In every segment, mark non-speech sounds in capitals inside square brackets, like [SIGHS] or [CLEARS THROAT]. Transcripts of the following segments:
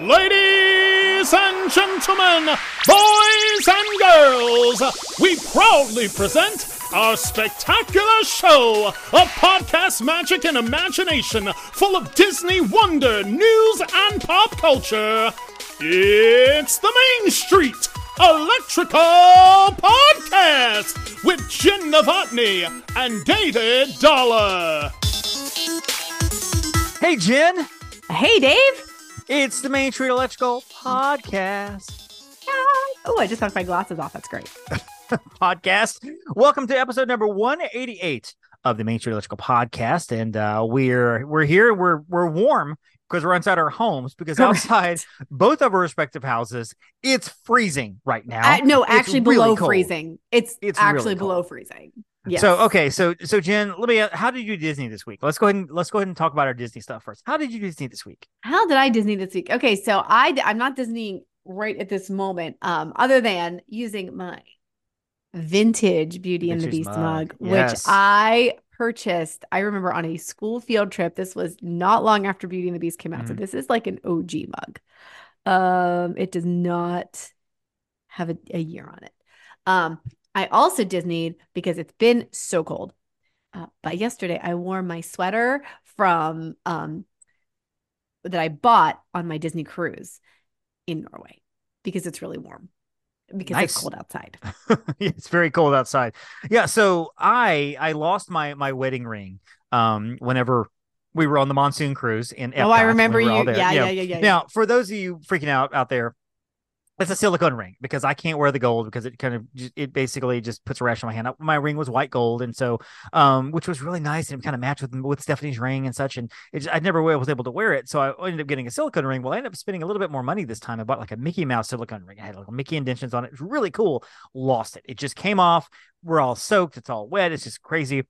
Ladies and gentlemen, boys and girls, we proudly present our spectacular show of podcast magic and imagination full of Disney wonder, news, and pop culture. It's the Main Street Electrical Podcast with Jenn Novotny and David Dollar. Hey, Jenn. Hey, Dave. It's the Main Street Electrical Podcast. Oh, I just knocked my glasses off. That's great. [LAUGHS] Podcast. Welcome to episode number 188 of the Main Street Electrical Podcast. And uh, we're we're here. We're we're warm because we're inside our homes because Correct. outside both of our respective houses, it's freezing right now. Uh, no, It's actually really below cold. freezing. It's, It's actually really below freezing. Yes. So okay, so so Jenn, let me. How did you do Disney this week? Let's go ahead and let's go ahead and talk about our Disney stuff first. How did you do Disney this week? How did I Disney this week? Okay, so I I'm not Disneying right at this moment. Um, other than using my vintage Beauty and the Beast mug, mug, yes. which I purchased. I remember on a school field trip. This was not long after Beauty and the Beast came out. So Mhm. this is like an OG mug. Um, it does not have a, a year on it. Um, I also Disneyed because it's been so cold. Uh, but yesterday I wore my sweater from um that I bought on my Disney cruise in Norway because it's really warm because Nice. it's cold outside. [LAUGHS] it's very cold outside. Yeah, so I I lost my my wedding ring um whenever we were on the monsoon cruise in Oh, I remember we you. there. Yeah, yeah, yeah, yeah. Now, for those of you freaking out out there, it's a silicone ring because I can't wear the gold because it kind of it basically just puts a rash on my hand. My ring was white gold, and so um, which was really nice and it kind of matched with with Stephanie's ring and such. And just, I never was able to wear it, so I ended up getting a silicone ring. Well, I ended up spending a little bit more money this time. I bought like a Mickey Mouse silicone ring. I had like Mickey indentions on it. It was really cool. Lost it. It just came off. We're all soaked. It's all wet. It's just crazy.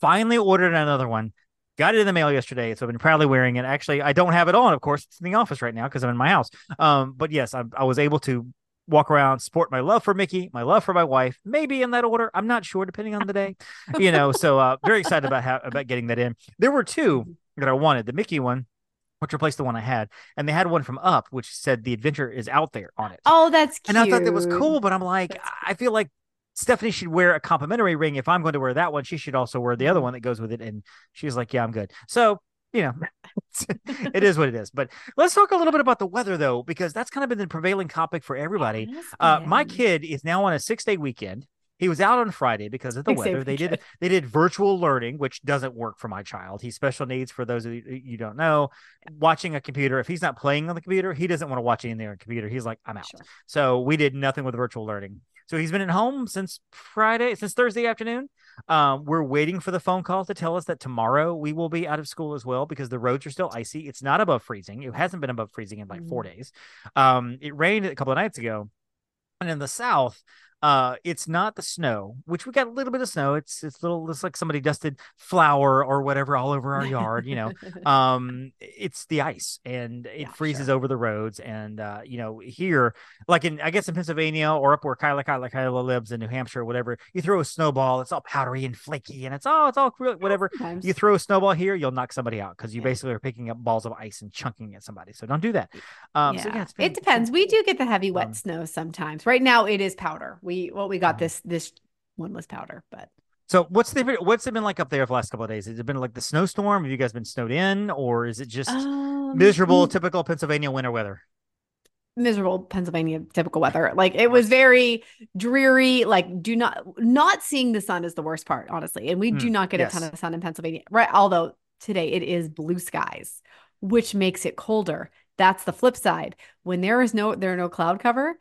Finally ordered another one. Got it in the mail yesterday, so I've been proudly wearing it. Actually, I don't have it on, of course. It's in the office right now because I'm in my house. Um, but yes, I, I was able to walk around, sport my love for Mickey, my love for my wife, maybe in that order. I'm not sure, depending on the day. [LAUGHS] You know, so uh, very excited about how about getting that in. There were two that I wanted. The Mickey one, which replaced the one I had, and they had one from Up, which said the adventure is out there on it. Oh, that's cute. And I thought that was cool, but I'm like, I feel like Stephanie should wear a complimentary ring. If I'm going to wear that one, she should also wear the Mm-hmm. other one that goes with it. And she's like, Yeah, I'm good. So, you know, [LAUGHS] it is what it is. But let's talk a little bit about the weather, though, because that's kind of been the prevailing topic for everybody. Uh, my kid is now on a six day weekend. He was out on Friday because of the weather. They did [LAUGHS] they did virtual learning, which doesn't work for my child. He's special needs. For those of you you don't know, watching a computer. If he's not playing on the computer, he doesn't want to watch anything on the computer. He's like, I'm out. Sure. So we did nothing with virtual learning. So he's been at home since Friday, since Thursday afternoon. Um, we're waiting for the phone call to tell us that tomorrow we will be out of school as well because the roads are still icy. It's not above freezing. It hasn't been above freezing in like four days. Um, it rained a couple of nights ago, and in the south, uh, it's not the snow, which we got a little bit of snow. It's it's little, it's like somebody dusted flour or whatever all over our yard, you know [LAUGHS] um it's the ice and it Yeah, freezes sure. over the roads and uh you know here like in i guess in pennsylvania or up where kyla kyla kyla lives in new hampshire or whatever you throw a snowball it's all powdery and flaky and it's oh it's all whatever Sometimes. you throw a snowball here you'll knock somebody out because you Yeah. basically are picking up balls of ice and chunking at somebody so don't do that um so yeah been, it depends. We do get the heavy wet um, snow sometimes. Right now, it is powder. We what we got this this one was powder, but so what's the what's it been like up there for the last couple of days has it been like the snowstorm have you guys been snowed in or is it just um, miserable mm, typical pennsylvania winter weather miserable Pennsylvania typical weather. Like it was very dreary. Like do not not seeing the sun is the worst part, honestly. And we do Mm, not get a ton of sun in Pennsylvania, right? Although today it is blue skies, which makes it colder. That's the flip side. When there is no there are no cloud cover,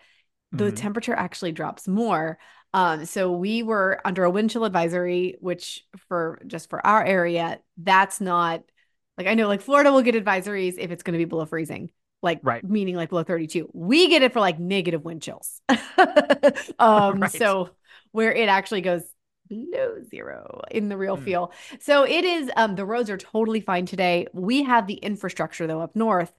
the Mhm. temperature actually drops more. Um, so we were under a wind chill advisory, which for just for our area, that's not like I know like Florida will get advisories if it's going to be below freezing, like Right. meaning like below 32. We get it for like negative wind chills. [LAUGHS] [LAUGHS] um, Right. so where it actually goes below zero in the real Mm. feel. So it is um the roads are totally fine today. We have the infrastructure though up north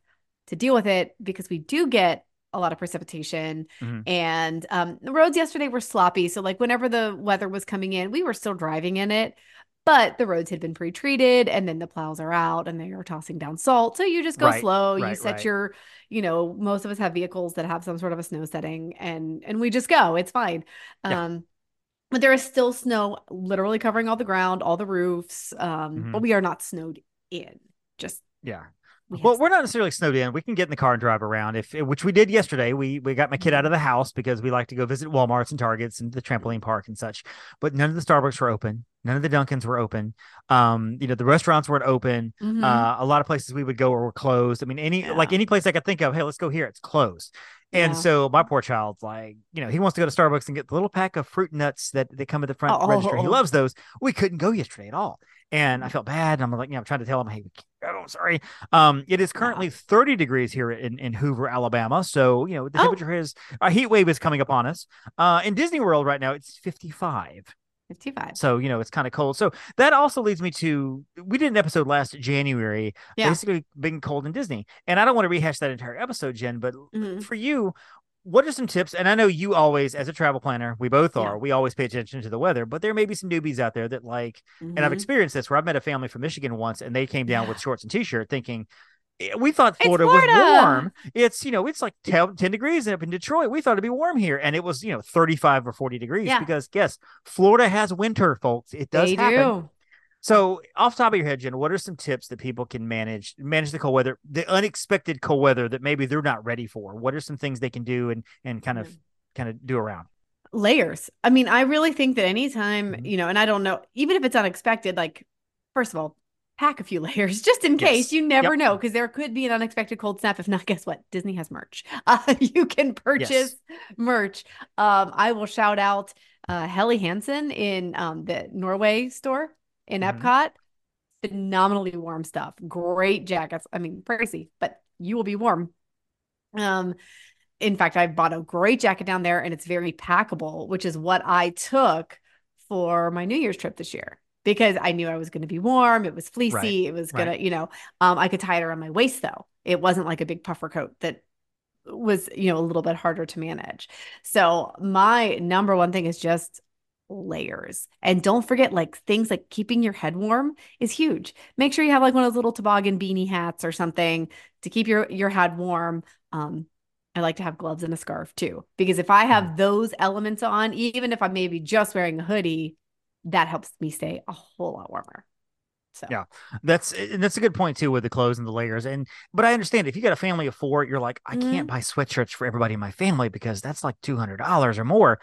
to deal with it because we do get a lot of precipitation Mhm. and um the roads yesterday were sloppy. So like whenever the weather was coming in, we were still driving in it. but the roads had been pre-treated and then the plows are out and they are tossing down salt. So you just go Right, slow. you set right. your, you know, most of us have vehicles that have some sort of a snow setting and and we just go. It's fine. Yeah. Um but there is still snow literally covering all the ground, all the roofs. Um, but Mhm. we are not snowed in. Just Yeah. We Well, we're not necessarily snowed in. We can get in the car and drive around. If which we did yesterday. We we got my kid out of the house because we like to go visit WalMarts and Targets and the trampoline park and such. But none of the Starbucks were open. None of the Dunkins were open. Um, you know, the restaurants weren't open. Mhm. Uh, a lot of places we would go were closed. I mean, any like any place I could think of. Hey, let's go here. It's closed. And Yeah. so my poor child's like, you know, he wants to go to Starbucks and get the little pack of fruit nuts that they come at the front register. He Oh. loves those. We couldn't go yesterday at all. And I felt bad. And I'm like, you know, I'm trying to tell him, hey, can't. Sorry. Um, it is currently 30 degrees here in, in Hoover, Alabama. So, you know, the Oh. temperature is a heat wave is coming upon us. Uh, in Disney World right now, it's 55. 55. So, you know, it's kind of cold. So that also leads me to we did an episode last January, Yeah. basically being cold in Disney. And I don't want to rehash that entire episode, Jenn, but Mhm. for you, what are some tips? And I know you always, as a travel planner, we both Yeah. are, we always pay attention to the weather, but there may be some newbies out there that like, and I've Mhm. experienced this where I've met a family from Michigan once and they came down Yeah. with shorts and t-shirt thinking "Eh, we thought It's Florida, was warm. It's, you know, it's like 10, 10 degrees up in Detroit. We thought it'd be warm here. And it was, you know, 35 or 40 degrees Yeah. because yes, Florida has winter, folks. It does they happen. do. So, off the top of your head, Jenn, what are some tips that people can manage manage the cold weather, the unexpected cold weather that maybe they're not ready for? What are some things they can do and and kind of kind of do around? layers. I mean, I really think that anytime, Mhm. you know, and I don't know, even if it's unexpected, like, first of all, pack a few [LAUGHS] layers just in case. You never Yep. know because there could be an unexpected cold snap. If not, guess what? Disney has merch. [LAUGHS] Uh, you can purchase merch. Um, I will shout out uh, Helly Hansen in um, the Norway store in Mhm. Epcot. Phenomenally warm stuff. Great jackets. I mean, pricey, but you will be warm. Um, in fact, I bought a great jacket down there and it's very packable, which is what I took for my New Year's trip this year because I knew I was going to be warm. It was fleecy. Right, It was going right. to, you know, um, I could tie it around my waist though. It wasn't like a big puffer coat that was, you know, a little bit harder to manage. So my number one thing is just layers. And don't forget like things like keeping your head warm is huge. Make sure you have like one of those little toboggan beanie hats or something to keep your your head warm. Um I like to have gloves and a scarf too because if I have those elements on even if I'm maybe just wearing a hoodie, that helps me stay a whole lot warmer. So Yeah. That's and that's a good point too with the clothes and the layers. And but I understand if you got a family of four, you're like, I Mhm. can't buy sweatshirts for everybody in my family because that's like two hundred dollars or more.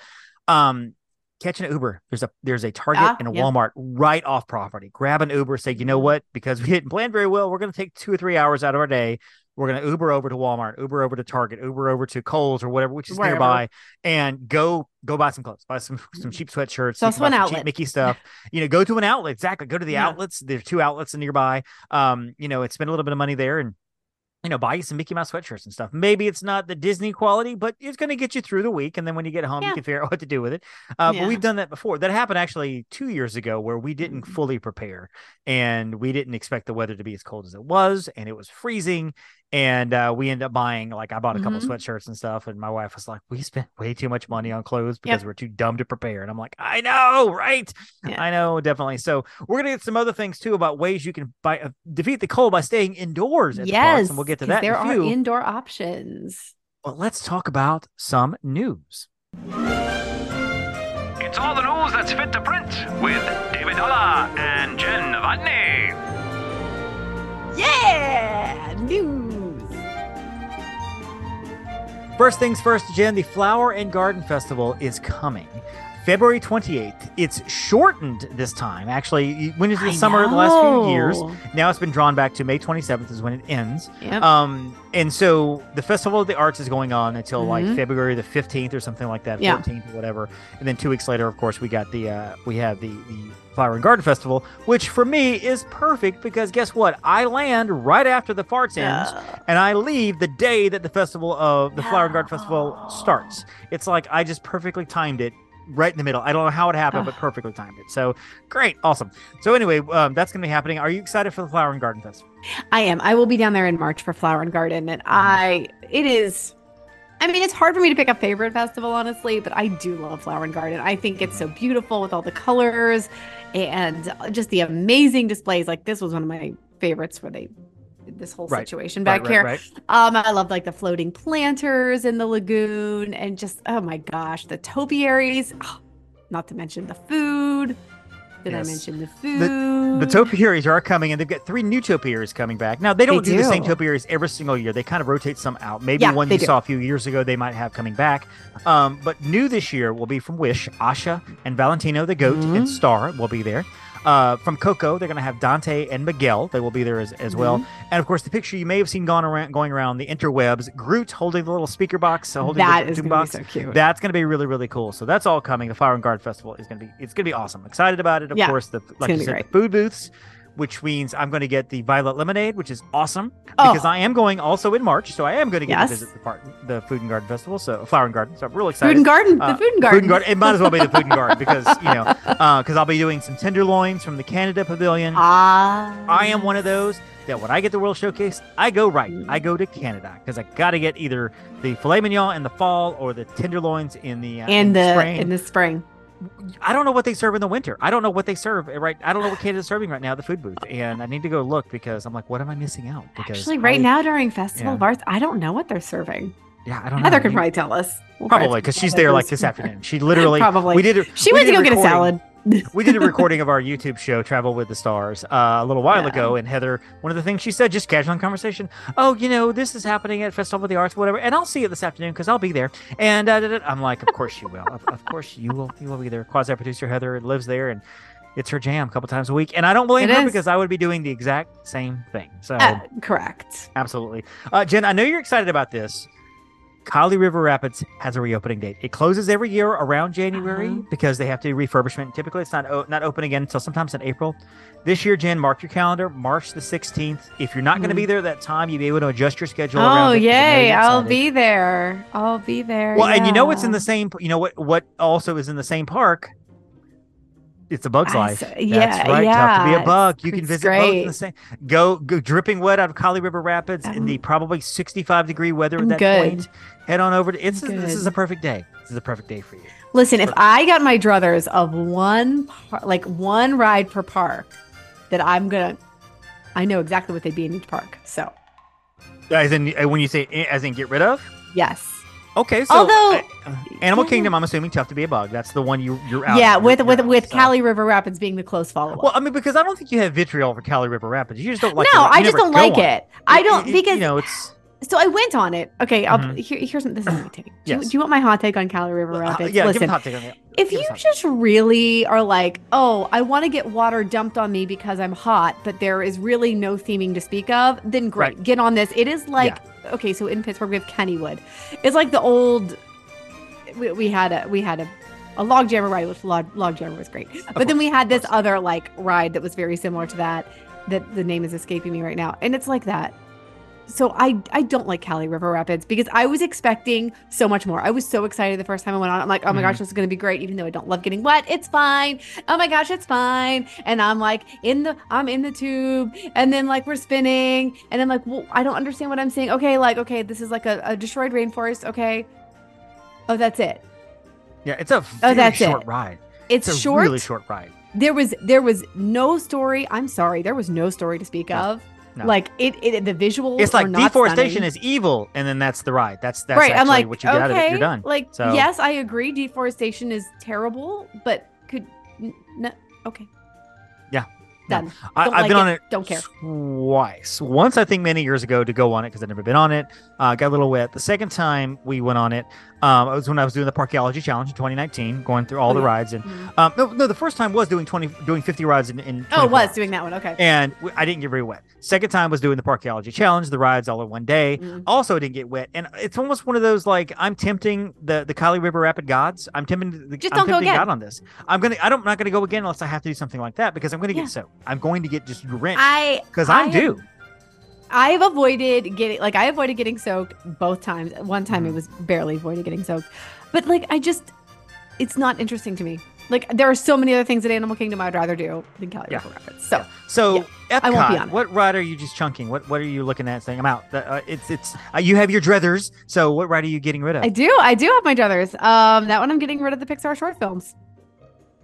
Um, catch an Uber. There's a there's a Target Ah, and a yeah. Walmart right off property. Grab an Uber. Say, you know Mhm. what? Because we didn't plan very well, we're going to take two or three hours out of our day. We're going to Uber over to Walmart, Uber over to Target, Uber over to Kohl's or whatever, which is Wherever. nearby, and go go buy some clothes, buy some some Mhm. cheap sweatshirts, So you it's can buy some outlet. cheap Mickey stuff. you know, go to an outlet. Exactly. Go to the Yeah. outlets. There's two outlets nearby. Um, you know, and spend a little bit of money there and you know, buy you some Mickey Mouse sweatshirts and stuff. Maybe it's not the Disney quality, but it's going to get you through the week. And then when you get home, you can figure out what to do with it. Uh, Yeah. But we've done that before. That happened actually two years ago where we didn't Mhm. fully prepare and we didn't expect the weather to be as cold as it was. And it was freezing. And uh, we ended up buying, like, I bought a couple Mhm. of sweatshirts and stuff. And my wife was like, we spent way too much money on clothes because we're too dumb to prepare. And I'm like, I know, right? Yeah. I know, definitely. So we're going to get some other things too about ways you can buy, uh, defeat the cold by staying indoors at the parks. yes, And we'll get to that there in are few. indoor options. But let's talk about some news. It's all the news that's fit to print with David Dollar and Jenn Novotny. Yeah, news. First things first, Jenn, the Flower and Garden Festival is coming. February 28th. It's shortened this time. Actually, it went into the summer the last few years. Now it's been drawn back to May 27th is when it ends. Yep. Um, and so the Festival of the Arts is going on until like Mhm. February the 15th or something like that, Yeah. 14th or whatever. And then two weeks later, of course, we got the uh, we have the the Flower and Garden Festival, which for me is perfect because guess what? I land right after the farts ends and I leave the day that the festival of the Flower and Garden Festival starts. It's like I just perfectly timed it right in the middle. I don't know how it happened, but perfectly timed it. So great, awesome. So anyway, um, that's going to be happening. Are you excited for the Flower and Garden Festival? I am. I will be down there in March for Flower and Garden, and Mm-hmm. I it is I mean, it's hard for me to pick a favorite festival, honestly, but I do love Flower and Garden. I think it's so beautiful with all the colors and just the amazing displays. Like this was one of my favorites where they this whole Right. situation back right, here. right. Um, I love like the floating planters in the lagoon and just oh my gosh, the topiaries. Oh, [GASPS] not to mention the food. Did Yes. I mention the food? The topiaries are coming, and they've got three new topiaries coming back. Now they don't They do, the same topiaries every single year. They kind of rotate some out. Maybe Yeah, one you do. saw a few years ago, they might have coming back. Um, but new this year will be from Wish, Asha and Valentino the goat Mhm. and Star will be there. Uh, from Coco, they're going to have Dante and Miguel. They will be there as, as well. Mm-hmm. And of course, the picture you may have seen gone around, going around the interwebs, Groot holding the little speaker box, uh, holding that the is box. so cute. That's going to be really, really cool. So that's all coming. The Flower and Garden Festival is going to be it's going to be awesome. Excited about it. Of Yeah, course, the like you said, the food booths, which means I'm going to get the Violet Lemonade, which is awesome Oh. because I am going also in March, so I am going to get Yes. to visit the part the Food and Garden Festival, so Flower and Garden. So I'm really excited. food and garden. Uh, the food and garden. Food and Garden. It might as well be the Food and Garden because you know [LAUGHS] because I'll be doing some tenderloins from the Canada Pavilion. Ah. I am one of those that when I get the World Showcase, I go right. Mm. I go to Canada because I got to get either the filet mignon in the fall or the tenderloins in the uh, in And the spring. in the spring. I don't know what they serve in the winter. I don't know what they serve uh, right. I don't know what Canada's serving right now at the food booth, and I need to go look because I'm like, what am I missing out? Because Actually, right I- now during Festival yeah. of Arts, I don't know what they're serving. yeah, I don't know. Heather could You- probably tell us. We'll probably because she's there like this [LAUGHS] afternoon. She literally Probably. We did. She we went to did go get a salad. We did a recording of our YouTube show, Travel with the Stars, uh, a little while Yeah. ago. And Heather, one of the things she said, just casual conversation, oh, you know, this is happening at Festival of the Arts, whatever, and I'll see you this afternoon because I'll be there. And uh. I'm like, of course you will. Of, of course you will. You will be there. Quasi producer Heather lives there, and it's her jam a couple times a week. And I don't blame It her is. because I would be doing the exact same thing. So Uh, correct. absolutely, uh, Jenn, I know you're excited about this. Kali River Rapids has a reopening date. It closes every year around January Uh-huh. because they have to do refurbishment. Typically, it's not o- not open again until sometimes in April. This year, Jenn, mark your calendar, March the 16th. If you're not going to be there that time, you'll be able to adjust your schedule Mm-hmm. Oh around it. 'cause I know yay! I'll be there. I'll be there. Well, and you know what's in the same. You know what? What also is in the same park? It's a Bug's I Life. s- That's yeah, right. Tough to be a bug. it's- You can visit both in the same. Go, go dripping wet out of Kali River Rapids in the probably 65 degree weather at I'm that good. point. Head on over to. It's I'm this is a perfect day. This is a perfect day for you. Listen, if I got my druthers of one, par- like one ride per park, that I'm gonna, I know exactly what they'd be in each park. So As in, uh, when you say eh, as in get rid of. yes, Okay, so Although- uh, Animal Yeah. Kingdom, I'm assuming tough to be a bug. That's the one you you're out. yeah, with with out, with so. Kali River Rapids being the close follow. Well, I mean, because I don't think you have vitriol for Kali River Rapids. You just don't like. no, you I just don't like on it. I don't It- it- because you know it's. So I went on it. Okay, I'll Mhm. here, here's this is my take. Do, you, Yes. do you want my hot take on Kali River uh, Rapids? yeah, give Listen, a hot take on it. if Give you us hot take. just really are like, oh, I want to get water dumped on me because I'm hot, but there is really no theming to speak of, then great, Right. get on this. It is like, okay, so in Pittsburgh we have Kennywood. It's like the old. We, we had a we had a. A log jammer ride, which log, log jammer was great, but then we had this other like ride that was very similar to that. That the name is escaping me right now, and it's like that. So I I don't like Kali River Rapids because I was expecting so much more. I was so excited the first time I went on. I'm like, oh my Mhm. gosh, this is gonna be great, even though I don't love getting wet. It's fine. Oh my gosh, it's fine. And I'm like in the I'm in the tube, and then like we're spinning, and I'm like, well, I don't understand what I'm seeing. Okay, like okay, this is like a, a destroyed rainforest. Okay. Oh, that's it. yeah, it's a very Oh, that's short it. ride. It's, It's a short. really short ride. There was there was no story. I'm sorry, there was no story to speak No. of. No. Like it, it the visuals. It's are like deforestation stunning. is evil, and then that's the ride. That's that's right. actually I'm like, what you get out of it. You're done. Like, So- yes, I agree. Deforestation is terrible, but could n- no, okay. Yeah. No. Done. I, I've like been it, on it don't care. twice. Once, I think, many years ago to go on it because I'd never been on it. Uh, got a little wet. The second time we went on it, um, it was when I was doing the Parkeology Challenge in 2019, going through all Oh, the yeah. rides. And Mhm. um, no, no, the first time was doing 20, doing 50 rides in. in Oh, was doing that one. Okay. And w- I didn't get very wet. Second time was doing the Parkeology Challenge, the rides all in one day. Mhm. Also didn't get wet, and it's almost one of those like I'm tempting the the Kali River Rapid gods. I'm tempting the Just I'm don't go again. God on this. I'm gonna I don't I'm not gonna go again unless I have to do something like that because I'm gonna get soaked. I'm going to get just drenched I because I I'm have- due. I've avoided getting like I avoided getting soaked both times. One time it Mhm. was barely avoided getting soaked, but like I just, it's not interesting to me. Like there are so many other things at Animal Kingdom I'd rather do than Kali Yeah. Rapids. So So Yeah, I won't be on it. what ride are you just chunking? What what are you looking at saying I'm out? Uh, it's it's uh, you have your druthers. So what ride are you getting rid of? I do, I do have my druthers. Um, that one I'm getting rid of the Pixar short films.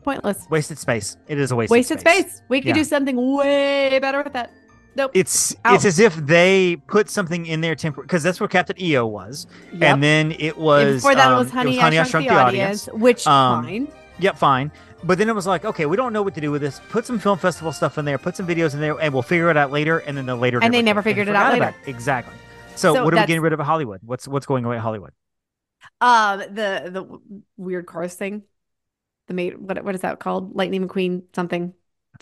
Pointless. wasted space. It is a wasted, Wasted space. We could Yeah. do something way better with that. Nope. It's Out. it's as if they put something in there temporary because that's where Captain EO was, Yep. and then it was And before that, um, it was Honey, I, Shrunk, the, audience, which Um, fine. Yep, fine. But then it was like, okay, we don't know what to do with this. Put some film festival stuff in there. Put some videos in there, and we'll figure it out later. And then the later, And they never figured it out later. Exactly. So, So what are we getting rid of at Hollywood? What's what's going away at Hollywood? Um, the the weird cars thing, the mate. What what is that called? Lightning McQueen something.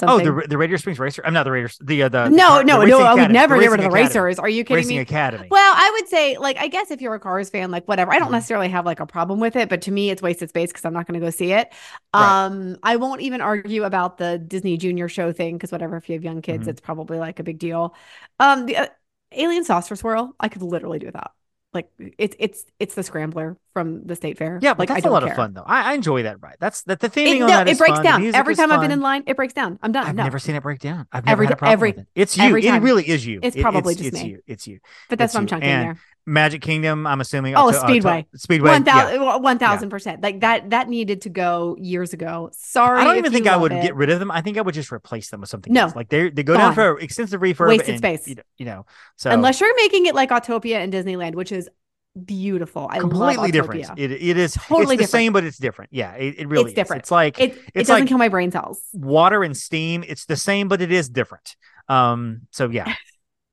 Oh, the the Radiator Springs Racer. I'm not the Raiders. The uh, the the no, car- no, the no. Racing I would never the get rid of the Academy. racers. Are you kidding Racing me? Academy. Well, I would say, like, I guess if you're a Cars fan, like, whatever. I don't Mhm. necessarily have like a problem with it, but to me, it's wasted space because I'm not going to go see it. Right. Um, I won't even argue about the Disney Junior show thing because whatever, if you have young kids, Mhm. it's probably like a big deal. Um, the uh, Alien Saucer Swirl, I could literally do without. Like, it's it's it's the Scrambler from the State Fair. yeah, but like I that's a lot care. of fun though. I, I enjoy that ride. That's that the It, on no, it breaks fun. Down every time I've been in line. It breaks down. I'm done. I've no, never seen it break down. I've never Every had a problem every- with it. It's you. every It really is you. It's It- probably it's, just it's me. you. It's you. but that's it's what I'm chunking And there. Magic Kingdom. I'm assuming. Oh, to- to- Speedway. Speedway. One yeah. thousand, one thousand percent. Like that. That needed to go years ago. Sorry, I don't even think I would get rid of them. I think I would just replace them with something No. else. Like they they go down for extensive refurb. Wasted space. You know, so Unless you're making it like Autopia and Disneyland, which is beautiful. I completely different. It it is Totally it's the different. same, but it's different. Yeah, it, it really It's is. different. It's like It it doesn't like- kill my brain cells. water and steam. It's the same, but it is different. Um. So yeah. [LAUGHS]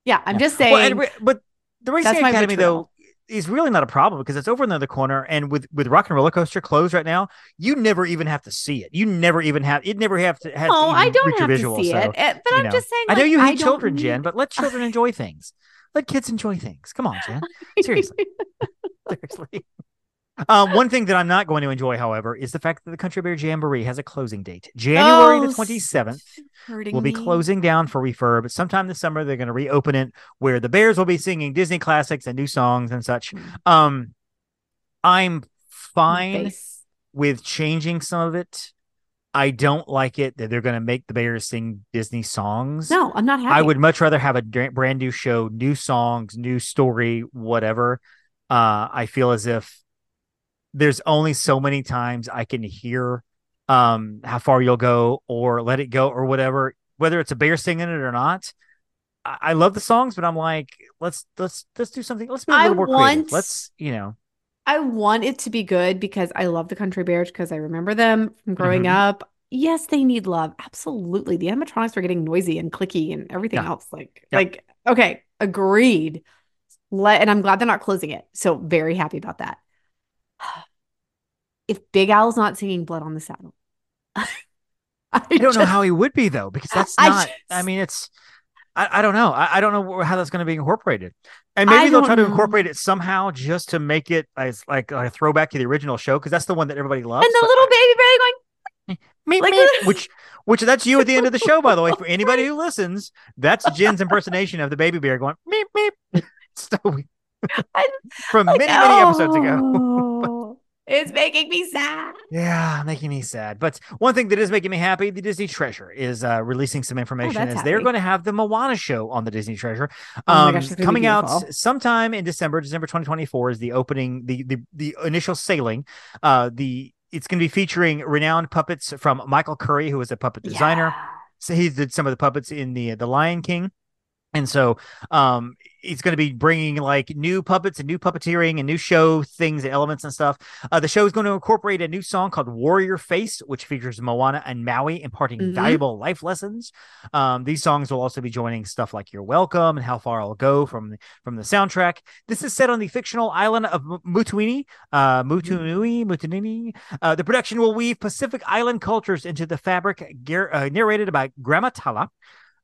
Yeah, I'm Yeah. just saying. Well, but the Racing Academy though is really not a problem because it's over in the other corner, and with with Rock and Roller Coaster closed right now, you never even have to see it. You never even have it. Never have to have. oh, to I don't have visual, to see so, it, eh, but I'm know. just saying. I know like, you hate children, need- Jenn, but let children [LAUGHS] enjoy things. Let kids enjoy things. Come on, Jenn. [LAUGHS] Seriously. [LAUGHS] Seriously. Um, one thing that I'm not going to enjoy, however, is the fact that the Country Bear Jamboree has a closing date. January Oh, the 27th will be closing down for refurb. But sometime this summer, they're going to reopen it where the Bears will be singing Disney classics and new songs and such. Mm. Um, I'm fine with changing some of it. I don't like it that they're going to make the Bears sing Disney songs. No, I'm not happy. I would much rather have a brand new show, new songs, new story, whatever. Uh, I feel as if there's only so many times I can hear um how far you'll go or let it go or whatever, whether it's a bear singing it or not. I, I love the songs, but I'm like, let's let's let's do something. Let's be a I little more creative. Let's you know, I want it to be good because I love the Country Bears because I remember them from growing Mhm. up. Yes, they need love. Absolutely. The animatronics are getting noisy and clicky and everything Yeah. else. Like, Yeah. like, okay, agreed. Let and I'm glad they're not closing it. So very happy about that. [SIGHS] If Big Al's not singing Blood on the Saddle, [LAUGHS] I, I don't know how he would be though, because [LAUGHS] that's not. I just- mean, it's. I, I don't know. I, I don't know how that's going to be incorporated, and I maybe they'll don't try to know. incorporate it somehow just to make it as like a throwback to the original show because that's the one that everybody loves. and the little I- baby bear going, meep, like- meep, [LAUGHS] which which that's you at the end of the show, by the way. [LAUGHS] For anybody who listens, that's Jenn's impersonation of the baby bear going meep meep. [LAUGHS] So we- from like, many many episodes ago. Oh. "Oh, it's making me sad. Yeah, making me sad. But one thing that is making me happy, the Disney Treasure is uh, releasing some information Oh, as they're going to have the Moana show on the Disney Treasure. Oh Um, gosh, it's be coming out sometime in December, December 2024 is the opening, the the, the initial sailing. Uh, the it's going to be featuring renowned puppets from Michael Curry, who is a puppet designer. Yeah. So he did some of the puppets in the the Lion King. And so um he's going to be bringing like new puppets and new puppeteering and new show things and elements and stuff. Uh, the show is going to incorporate a new song called Warrior Face, which features Moana and Maui imparting Mhm. valuable life lessons. Um, these songs will also be joining stuff like You're Welcome and How Far I'll Go from the, from the soundtrack. This is set on the fictional island of Mutuini, uh, Mutunui, Mutunini. Uh, the production will weave Pacific Island cultures into the fabric, gar- uh, narrated by Gramma Tala.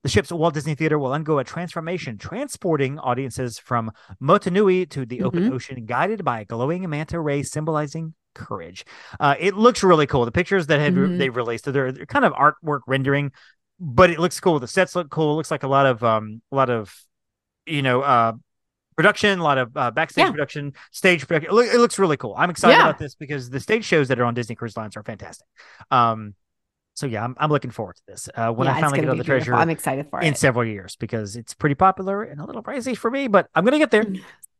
The ship's Walt Disney Theater will undergo a transformation, transporting audiences from Motunui to the open Mhm. ocean, guided by a glowing manta ray symbolizing courage. Uh, it looks really cool. The pictures that have Mhm. they've released, they're, they're kind of artwork rendering, but it looks cool. The sets look cool. It looks like a lot of um, a lot of, you know, uh, production, a lot of uh, backstage Yeah. production, stage production. It, loo- it looks really cool. I'm excited Yeah. about this because the stage shows that are on Disney Cruise Lines are fantastic. Um, so yeah, I'm, I'm looking forward to this. Uh, when Yeah, I finally get on the beautiful. treasure I'm excited for in it. In several years because it's pretty popular and a little pricey for me, but I'm gonna get there.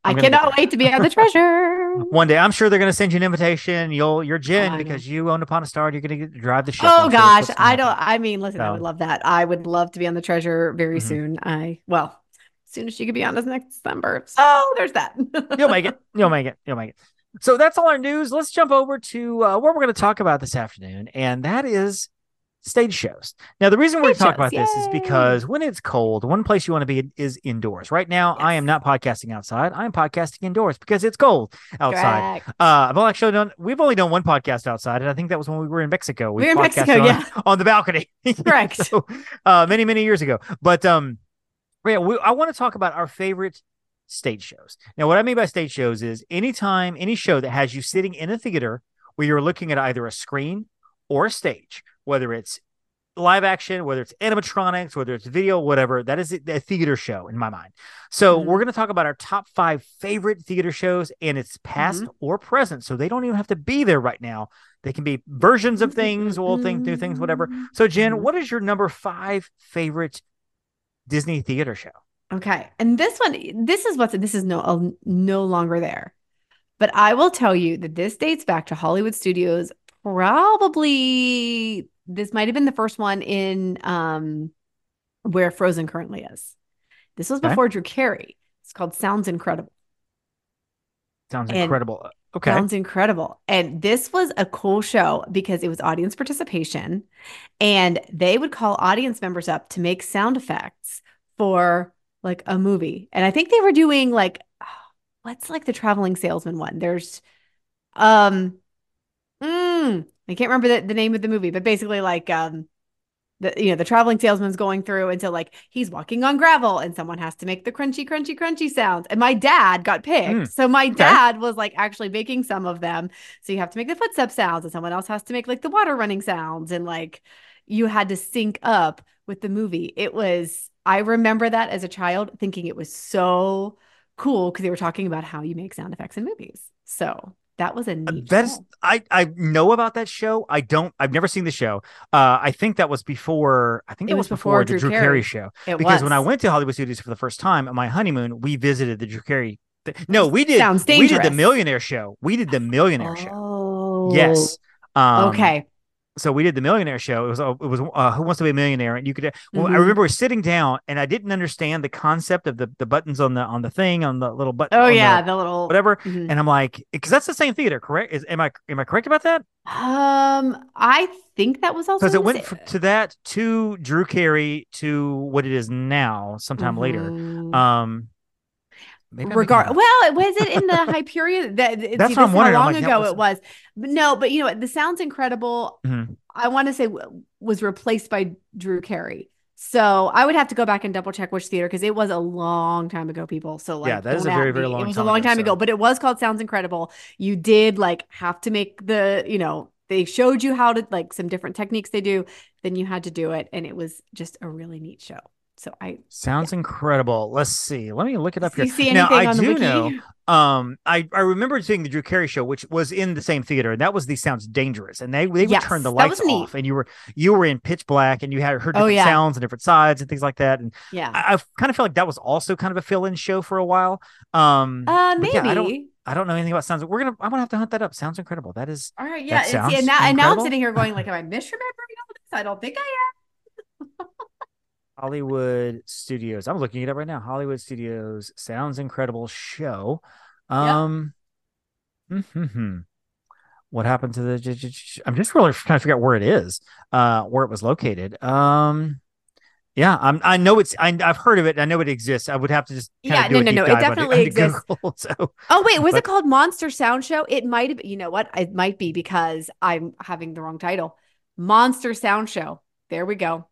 I I'm gonna cannot wait to be on the [LAUGHS] treasure. One day, I'm sure they're gonna send you an invitation. You'll you're Jenn I know. because you own upon a star. You're gonna get to drive the ship. Oh sure gosh, what's I don't. I mean, listen, I would love that. I would love to be on the treasure very Mhm. soon. I well, as soon as she could be on us next December. So there's that. You'll make it. You'll [LAUGHS] make it. You'll make it. So that's all our news. Let's jump over to uh, what we're going to talk about this afternoon, and that is stage shows. Now, the reason we're talking about shows, this is because when it's cold, one place you want to be is indoors. Right now, I am not podcasting outside. I'm podcasting indoors because it's cold outside. Uh, I've only actually done. We've only done one podcast outside, and I think that was when we were in Mexico. We were in Mexico, on, yeah. [LAUGHS] on the balcony. [LAUGHS] Correct. So, uh, many many years ago. But um, yeah, we, I want to talk about our favorite stage shows. Now, what I mean by stage shows is anytime any show that has you sitting in a theater where you're looking at either a screen or a stage, whether it's live action, whether it's animatronics, whether it's video, whatever, that is a theater show in my mind. So Mhm. we're going to talk about our top five favorite theater shows, and it's past or present. So they don't even have to be there right now. They can be versions of things, old things, new things, whatever. So Jenn, Mhm. what is your number five favorite Disney theater show? Okay. And this one, this is what's this is no uh, no longer there. But I will tell you that this dates back to Hollywood Studios. Probably this might have been the first one in um where Frozen currently is. This was Okay. before Drew Carey. It's called Sounds Incredible. Sounds And- incredible. Okay. Sounds incredible. And this was a cool show because it was audience participation and they would call audience members up to make sound effects for like a movie. And I think they were doing like what's like the traveling salesman one? There's um mm, I can't remember the, the name of the movie, but basically like um the you know the traveling salesman's going through until so like he's walking on gravel and someone has to make the crunchy crunchy crunchy sounds. And my dad got picked. Mm, so my dad was like actually making some of them. So you have to make the footstep sounds and someone else has to make like the water running sounds and like you had to sync up with the movie. It was i remember that as a child thinking it was so cool because they were talking about how you make sound effects in movies. So that was a neat That's show. I I know about that show. I don't. I've never seen the show. Uh, I think that was before. I think It that was was before, before the Drew Carey Carey. show. it Because when I went to Hollywood Studios for the first time on my honeymoon, we visited the Drew Carey. th- No, we did. Sounds dangerous. We did the. Millionaire Show. We did the Millionaire Show. oh Yes. Um, okay so we did the millionaire show. It was uh, it was uh, Who Wants to Be a Millionaire, and you could. Well, I Mhm. remember sitting down, and I didn't understand the concept of the the buttons on the on the thing on the little button. oh on the yeah the little whatever. Mhm. And I'm like, because that's the same theater, correct? Is am I am I correct about that? Um, I think that was also Because it went to that to Drew Carey to what it is now, sometime later. Mhm. Um, Regard well, was it in the Hyperion? [LAUGHS] That That's what I'm how wondering. I'm long like, ago was- it was. But no, but you know what? The sounds incredible. Mhm. I want to say w- was replaced by Drew Carey. So I would have to go back and double check which theater because it was a long time ago, people. So like, Yeah, that is a very, very long It was time a long time so- ago, but it was called Sounds Incredible. You did like have to make the, you know, they showed you how to like some different techniques they do. Then you had to do it, and it was just a really neat show. So I Sounds incredible. Let's see. Let me look it up do here. now anything I on the do wiki? know. Um, I I remember seeing the Drew Carey show, which was in the same theater, and that was the Sounds Dangerous, and they they would Yes, turn the lights off, and you were you were in pitch black, and you had heard Oh, different yeah. sounds and different sides and things like that, and Yeah. I, I kind of feel like that was also kind of a fill-in show for a while. Um, Uh, maybe. yeah, I don't I don't know anything about sounds. We're gonna I'm gonna have to hunt that up. Sounds incredible. That is All right, yeah, and, see, and now and now I'm sitting here going like, [LAUGHS] am I misremembering all this? I don't think I Hollywood Studios. I'm looking it up right now. Hollywood Studios sounds incredible show. Um, hmm what happened to the? I'm just really [LAUGHS] trying to figure out where it is, uh, where it was located. Um, yeah, I'm. I know it's. I, I've heard of it. I know it exists. I would have to just. Yeah, do no, no, no, it definitely [LAUGHS] on exists. Google, [LAUGHS] so Oh wait, was But- it called Monster Sound Show? It might have. You know what? It might be because I'm having the wrong title. Monster Sound Show. There we go.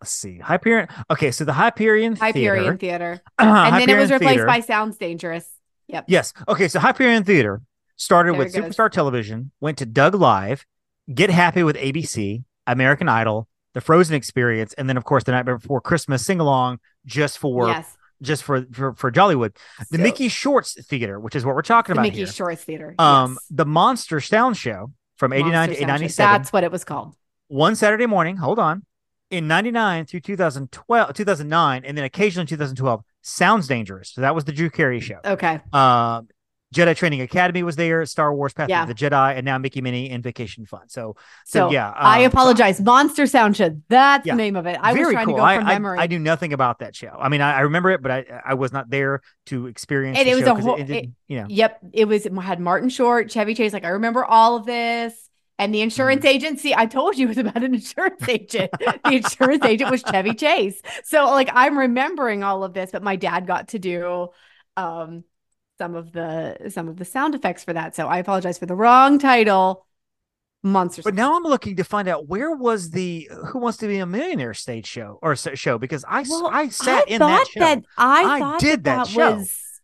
Let's see. Hyperion. Okay, so the Hyperion Hyperion Theater. Theater, [CLEARS THROAT] and then it was replaced Theater. by Sounds Dangerous. Yep. Yes. Okay. So Hyperion Theater started There with. Superstar Television, went to Doug Live, Get Happy with ABC, American Idol, The Frozen Experience, and then of course the night before Christmas sing along just for Yes. just for for, for Jollywood. The So- Mickey Shorts Theater, which is what we're talking about Mickey here. Shorts Theater. um, yes. the Monster Sound Show from Monster to Sound 97. That's what it was called. one Saturday morning. Hold on. In 99 through 2012, 2009, and then occasionally 2012, Sounds Dangerous. So that was the Drew Carey show. Okay. Uh, Jedi Training Academy was there, Star Wars Path Yeah. of the Jedi, and now Mickey Minnie and Vacation Fun. So, So, so, yeah. I um, apologize. Monster Sound Show. That's Yeah. the name of it. I was trying cool. to go I, from I- memory. I, knew nothing about that show. I mean, I, I remember it, but I I was not there to experience. And it was a whole- It, didn't- you know, Yep, it was it had Martin Short, Chevy Chase. Like I remember all of this. And the insurance Mm-hmm. agency, I told you it was about an insurance agent. the insurance agent was Chevy Chase. So like I'm remembering all of this, but my dad got to do um some of the some of the sound effects for that. So I apologize for the wrong title. Monsters. But now I'm looking to find out where was the Who Wants to Be a Millionaire stage show or show because I Well, I sat I in thought that show. that I, I thought did that that, show. was.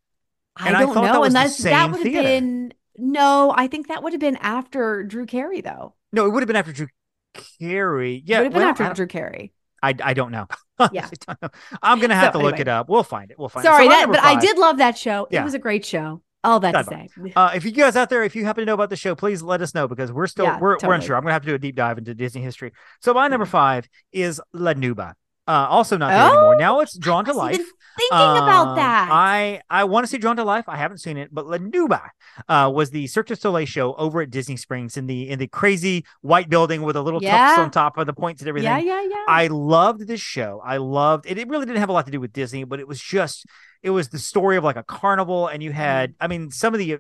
I And don't that know, the that's that would have been no. I think that would have been after Drew Carey, though. no, it would have been after Drew Carey. Yeah, it would have been well, after Drew Carey. I, I don't know. [LAUGHS] Yeah. don't know. I'm gonna have So, to look anyway. it up. We'll find it. We'll find it. Sorry, So my that, number but I did love that show. Yeah. It was a great show. All that to say. Uh, if you guys out there, if you happen to know about the show, please let us know because we're still Yeah, we're, we're unsure. I'm gonna have to do a deep dive into Disney history. So my number five is La Nouba. Uh, also not there anymore. Oh, Now it's drawn to life. thinking about Um, that. I I want to see Drawn to Life. I haven't seen it, but La Nouba uh, was the Cirque du Soleil show over at Disney Springs in the in the crazy white building with a little Yeah. on top of the points and everything. yeah, yeah, yeah. I loved this show. I loved it. It really didn't have a lot to do with Disney, but it was just it was the story of like a carnival, and you had Mm. I mean some of the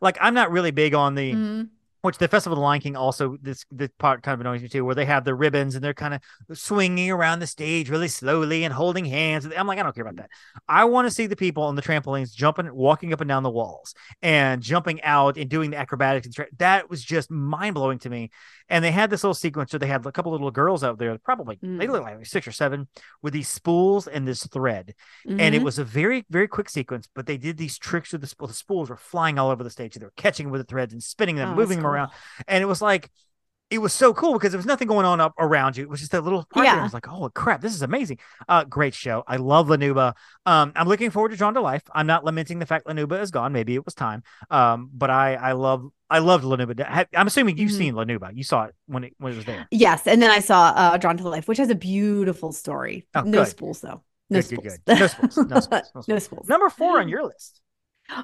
like I'm not really big on the Mhm. Which the Festival of the Lion King also this this part kind of annoys me too, where they have the ribbons and they're kind of swinging around the stage really slowly and holding hands. I'm like, I don't care about that. I want to see the people on the trampolines jumping, walking up and down the walls, and jumping out and doing the acrobatics. And tra- that was just mind blowing to me. And they had this little sequence where they had a couple little girls out there, probably they Mm. look like six or seven, with these spools and this thread and it Mhm. was a very very quick sequence but they did these tricks with the, spool. the spools were flying all over the stage they were catching with the threads and spinning them Oh, moving them around and it was like it was so cool because there was nothing going on up around you. It was just that little part there. I was like, oh crap, this is amazing. Uh, great show. I love La Nouba. Um, I'm looking forward to Drawn to Life. I'm not lamenting the fact La Nouba is gone. Maybe it was time. Um, but I I love I loved La Nouba. I'm assuming you've Mhm. seen La Nouba. You saw it when it when it was there. Yes, and then I saw uh, Drawn to Life, which has a beautiful story. Oh, no good. spools though. No Good, good, spools. good. No spools. No spools. [LAUGHS] No No spools. spools. Number four on your list.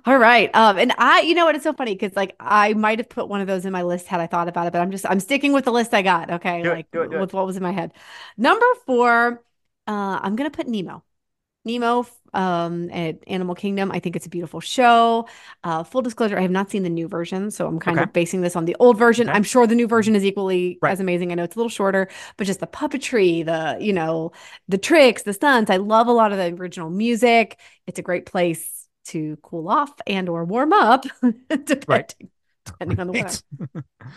All right. Um, and I, you know what, it's so funny because like I might have put one of those in my list had I thought about it, but I'm just I'm sticking with the list I got. Okay, Do it, like do it, do it. with what was in my head. Number four, uh, I'm gonna put Nemo. Nemo, um, at Animal Kingdom. I think it's a beautiful show. Uh, full disclosure, I have not seen the new version, so I'm kind Okay. of basing this on the old version. Okay. I'm sure the new version is equally Right. as amazing. I know it's a little shorter, but just the puppetry, the you know, the tricks, the stunts. I love a lot of the original music. It's a great place to cool off and or warm up, [LAUGHS] depending, depending on the weather.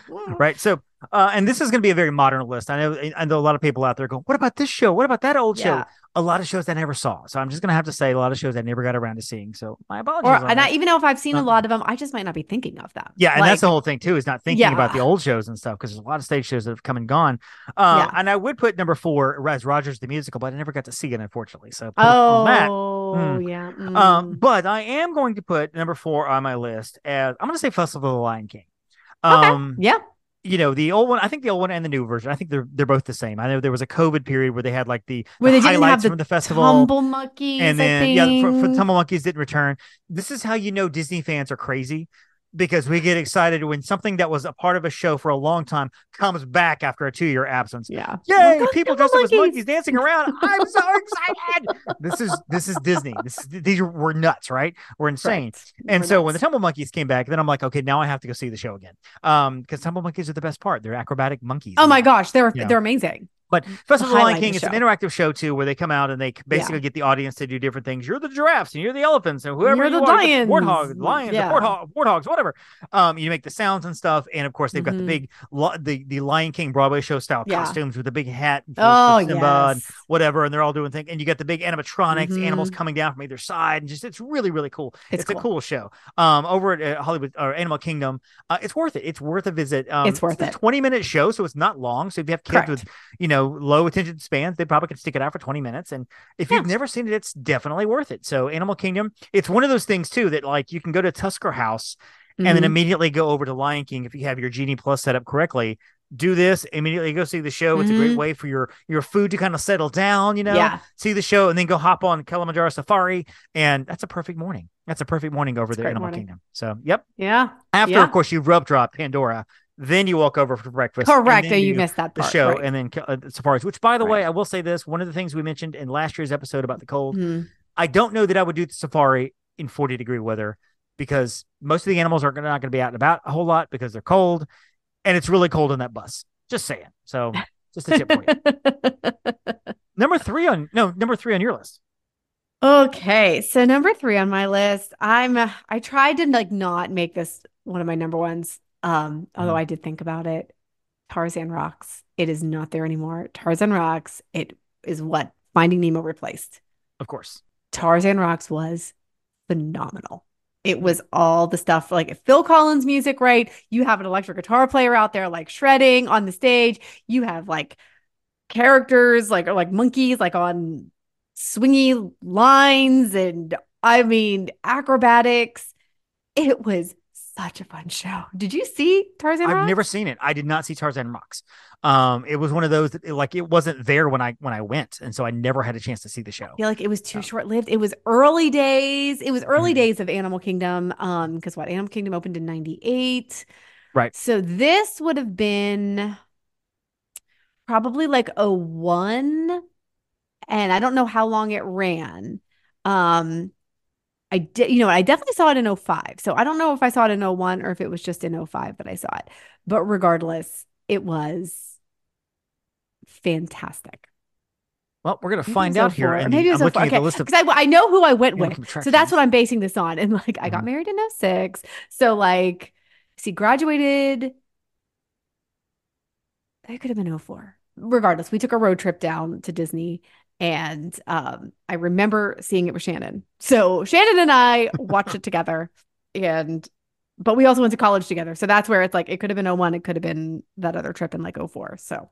Right. [LAUGHS] right. So, uh, and this is going to be a very modern list. I know, I know a lot of people out there go, "What about this show? What about that old show?" Yeah. A lot of shows I never saw. So I'm just going to have to say a lot of shows I never got around to seeing. So my apologies. Or and. I even know if I've seen a Uh, lot of them, I just might not be thinking of them. Yeah, and Like, that's the whole thing too, is not thinking about the old shows and stuff because there's a lot of stage shows that have come and gone. Uh, Yeah. And I would put number four as Rogers the musical, but I never got to see it unfortunately. So put it on that. Oh, Hmm. yeah. Um, mm. but I am going to put number four on my list as I'm going to say Festival of the Lion King. Okay. Um, yeah. You know the old one. I think the old one and the new version. I think they're they're both the same. I know there was a COVID period where they had like the, Where the they didn't have highlights the the festival. Tumble monkeys, and then yeah, for, for. Tumble Monkeys didn't return. This is how you know Disney fans are crazy because we get excited when something that was a part of a show for a long time comes back after a two year absence. Yeah. Yay! Look, people dressed up as monkeys. dancing around. I'm so [LAUGHS] excited. This is this is Disney. This is, these were nuts, right? We're insane. Right. And We're so when the nuts. Tumble Monkeys came back, then I'm like, okay, now I have to go see the show again. Um, because Tumble Monkeys are the best part. They're acrobatic monkeys. Oh my gosh, they're Yeah. they're amazing. But Festival of the Lion King, the it's an interactive show too, where they come out and they basically get the audience to do different things. You're the giraffes and you're the elephants and whoever You're you the are, lions. warthogs, lions, Yeah. the warthog, warthogs, whatever. Um, you make the sounds and stuff, and of course they've got the Mhm. big li- the the Lion King Broadway show style Yeah. costumes with the big hat Oh Simba and whatever, and they're all doing things. And you get the big animatronics, animals Mhm. coming down from either side, and just it's really really cool. It's It's, a cool. cool show. Um, over at uh, Hollywood or Animal Kingdom, uh, it's worth it. It's worth a visit. Um, It's worth a it. Twenty minute show, so it's not long. So if you have kids Correct. with, you know, know, low attention spans, they probably could stick it out for 20 minutes. And if you've never seen it, it's definitely worth it. So Animal Kingdom, it's one of those things too that like you can go to Tusker House and then Mhm. immediately go over to Lion King if you have your Genie Plus set up correctly. Do this immediately. Go see the show. It's a great Mhm. way for your your food to kind of settle down. You know, Yeah. see the show and then go hop on Kilimanjaro Safari, and that's a perfect morning. That's a perfect morning over It's there, Animal morning. Kingdom. So, yep. Yeah. After, Yeah. of course, you rub drop Pandora, then you walk over for breakfast. and Correct. then Oh, you do missed that the show, right. and then uh, safaris. Which, by the way, I will say this: one of the things we mentioned in last year's episode about the cold. Mhm. I don't know that I would do the safari in 40 degree weather because most of the animals are not going to be out and about a whole lot because they're cold, and it's really cold in that bus. Just saying. So, [LAUGHS] just a tip for you. Number three on no number three on your list. Okay, so number three on my list, I'm uh, I tried to like not make this one of my number ones. Um, although Mhm. I did think about it. Tarzan Rocks. It is not there anymore. Tarzan Rocks. It is what Finding Nemo replaced. Of course. Tarzan Rocks was phenomenal. It was all the stuff like Phil Collins music, right? You have an electric guitar player out there like shredding on the stage. You have like characters like or like monkeys like on swingy lines and I mean acrobatics. It was such a fun show. Did you see Tarzan I've Rocks? never seen it. I did not see Tarzan Rocks. Um, it was one of those that it- like it wasn't there when I when I went, and so I never had a chance to see the show. I feel like it was too Oh. short lived. It was early days. It was early Mhm. days of Animal Kingdom. Um, because what Animal Kingdom opened in 98. Right. So this would have been probably like a one. And I don't know how long it ran. Um, I did, you know, I definitely saw it in 05. So I don't know if I saw it in 01 or if it was just in 05 that I saw it. But regardless, it was fantastic. Well, we're gonna find out here, and Maybe it I'm was looking 04. at the Okay, list of because I, I know who I went with. So that's what I'm basing this on. And like, I got Mhm. married in 06. So like, see, graduated. It could have been 04. Regardless, we took a road trip down to Disney and um, I remember seeing it with Shannon. So Shannon and I watched it [LAUGHS] together and but we also went to college together. So that's where it's like it could have been 01, it could have been that other trip in like 04. So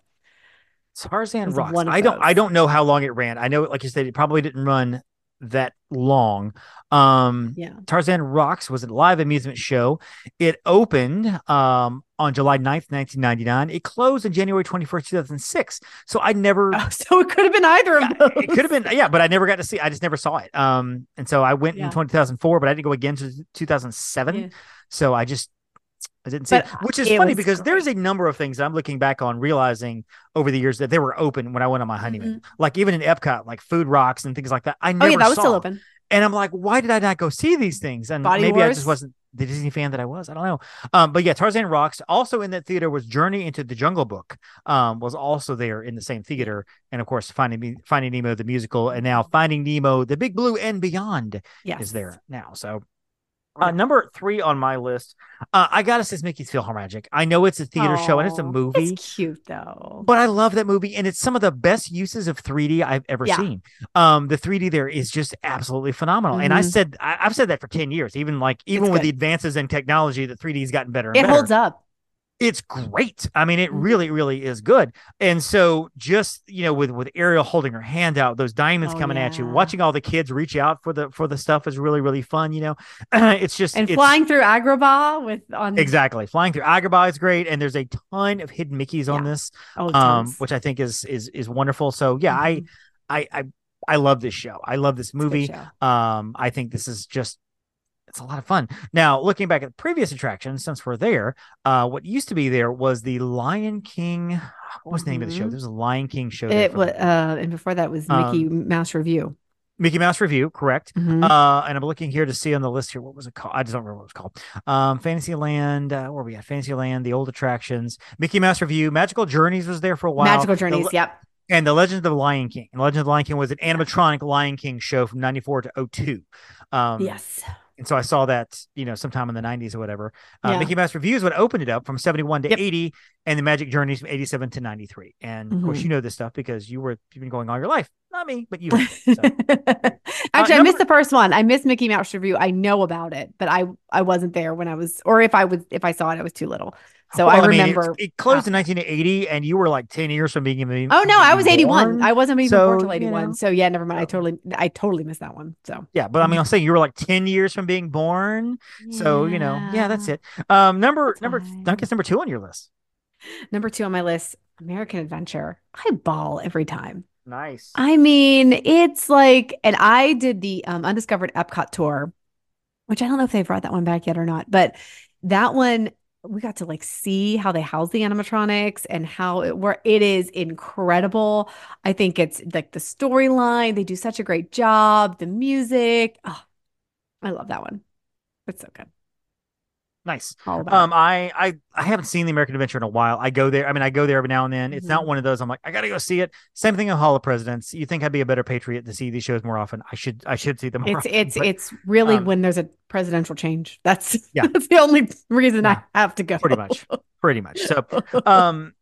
Tarzan Rocks. I don't. I don't know how long it ran. I know, like you said, it probably didn't run that long. Um, yeah. Tarzan Rocks was a live amusement show. It opened um, on July 9th, 1999. It closed on January 21st, 2006. So I never, [LAUGHS] Oh, so it could have been either of those. it could have been, yeah, but I never got to see, I just never saw it. Um, and so I went Yeah. in 2004, but I didn't go again to 2007. Yeah. So I just, I didn't see But, it, which is it funny because there's a number of things that I'm looking back on realizing over the years that they were open when I went on my honeymoon. Like even in Epcot, like Food Rocks and things like that. I Mm-hmm. Oh yeah, that was saw. still open. And I'm like, why did I not go see these things? And Body maybe I just wasn't the Disney fan that I was. I don't know. Um, but yeah, Tarzan Rocks. Also in that theater was Journey into the Jungle Book. Um, was also there in the same theater, and of course Finding Me- Finding Nemo the musical, and now Finding Nemo the Big Blue and Beyond Yes. is there now. So. Uh, number three on my list, uh, I gotta say, it's Mickey's PhilharMagic. I know it's a theater show and it's a movie, It's cute though. but I love that movie, and it's some of the best uses of 3D I've ever Yeah. seen. Um, the 3D there is just absolutely phenomenal, and I Mhm. said I, I've said that for ten years. Even like even It's with good. the advances in technology, the 3D has gotten better. And it better. holds up. It's great. I mean, it Mhm. really, really is good. And so, just you know, with with Ariel holding her hand out, those diamonds Oh, coming at you, watching all the kids reach out for the for the stuff is really, really fun. You know, [CLEARS THROAT] it's just And it's, flying through Agrabah with on Exactly, flying through Agrabah is great, and there's a ton of hidden Mickey's on this oh, um, which I think is is is wonderful. So yeah, Mhm. I, I I I love this show. I love this It's a good movie. Um, I think this is just it's a lot of fun. Now, looking back at the previous attractions, since we're there, uh, what used to be there was the Lion King. [SIGHS] What was the name of the show? Mhm. There was a Lion King show. It was, uh, and before that was Um, Mickey Mouse Revue. Mickey Mouse Revue, correct? Mhm. Uh, and I'm looking here to see on the list here what was it called? I just don't remember what it was called. Um, Fantasyland, uh, where we at? Fantasyland, the old attractions, Mickey Mouse Revue, Magical Journeys was there for a while. Magical Journeys. le- yep. and the Legend of the Lion King. And Legend of the Lion King was an animatronic Lion King show from 94 to 02. Um, yes. And so I saw that, you know, sometime in the 90s or whatever. Uh, Yeah. Mickey Mouse Revues would open it up from 71 to Yep. 80, and the Magic Journeys from 87 to 93. And of course, Mhm. you know this stuff because you were you've been going all your life. Not me, but you. [LAUGHS] So, Actually, I number- missed the first one. I missed Mickey Mouse Revue. I know about it, but I I wasn't there when I was, or if I was, if I saw it, I was too little. So Well, I mean, remember. it, closed uh, in 1980, and you were like 10 years from being even. Oh no, I was being 81. born. I wasn't even So, born till you 81. know. So yeah, never mind. I totally I totally missed that one. So Yeah, but I mean, I'm saying you were like 10 years from being born. So, you know, yeah, that's it. Um, number That's number fine. I guess number two on your list. Number two on my list, American Adventure. I ball every time. Nice. I mean, it's like, and I did the um, Undiscovered Epcot tour, which I don't know if they've brought that one back yet or not, but that one we got to like see how they house the animatronics and how it work. It is incredible. I think it's like the storyline. They do such a great job. The music. Oh, I love that one. It's so good. Nice. Um, I, I I haven't seen the American Adventure in a while. I go there. I mean, I go there every now and then. It's Mhm. not one of those. I'm like, I gotta go see it. Same thing in Hall of Presidents. You think I'd be a better patriot to see these shows more often? I should. I should see them more. It's often, it's but it's really um, when there's a presidential change. That's [LAUGHS] Yeah. that's the only reason Yeah. I have to go. pretty much, pretty much. So, [LAUGHS] um,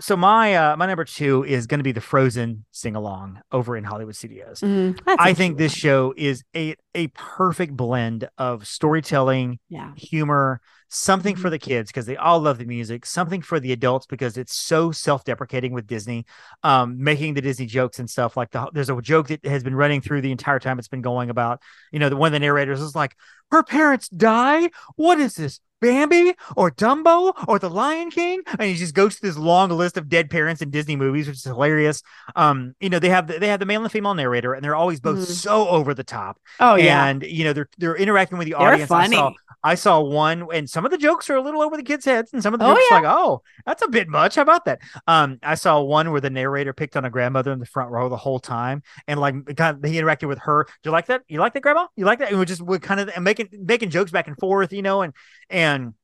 so my uh my number two is going to be the Frozen sing along over in Hollywood Studios. That's I think this show is a a perfect blend of storytelling, Yeah. humor, something for Mhm. the kids because they all love the music, something for the adults because it's so self-deprecating with Disney, um, making the Disney jokes and stuff. Like the there's a joke that has been running through the entire time it's been going about. You know, the one of the narrators is like, "Her parents die. What is this?" Bambi or Dumbo or The Lion King, and he just goes to this long list of dead parents in Disney movies, which is hilarious. Um, you know, they have the, they have the male and female narrator, and they're always both Mhm. so over the top Oh yeah. and you know they're they're interacting with the They're audience. I funny. saw I saw one, and some of the jokes are a little over the kids' heads, and some of the Oh, jokes yeah. like, oh, that's a bit much. How about that? Um, I saw one where the narrator picked on a grandmother in the front row the whole time, and like kind of, he interacted with her. Do you like that? You like that, grandma? You like that? And we just would kind of making making jokes back and forth, you know, and and and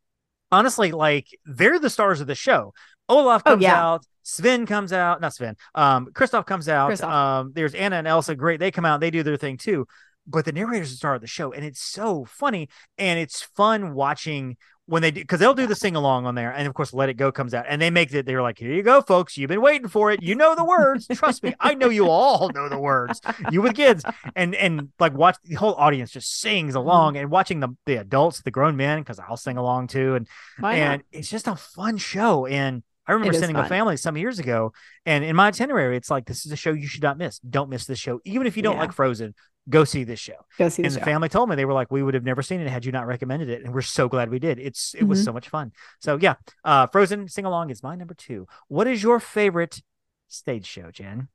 honestly, like they're the stars of the show. Olaf Oh, comes yeah. out. Sven comes out, not Sven. Um, Kristoff comes out. Kristoff. Um, there's Anna and Elsa. Great, they come out. They do their thing too. But the narrator's the star of the show, and it's so funny, and it's fun watching when they do because they'll do the sing along on there, and of course, Let It Go comes out, and they make it. They're like, "Here you go, folks. You've been waiting for it. You know the words. Trust me, I know you all know the words. You with kids, and and like watch the whole audience just sings mm-hmm. along, and watching the the adults, the grown men, because I'll sing along too, and Why not? and it's just a fun show. And I remember sending a family some years ago, and in my itinerary, it's like this is a show you should not miss. Don't miss this show, even if you don't Yeah. like Frozen. Go see this show. Go see and the show. family told me they were like, we would have never seen it had you not recommended it, and we're so glad we did. It's it was Mhm. so much fun. So yeah, uh, Frozen sing along is my number two. What is your favorite stage show, Jenn?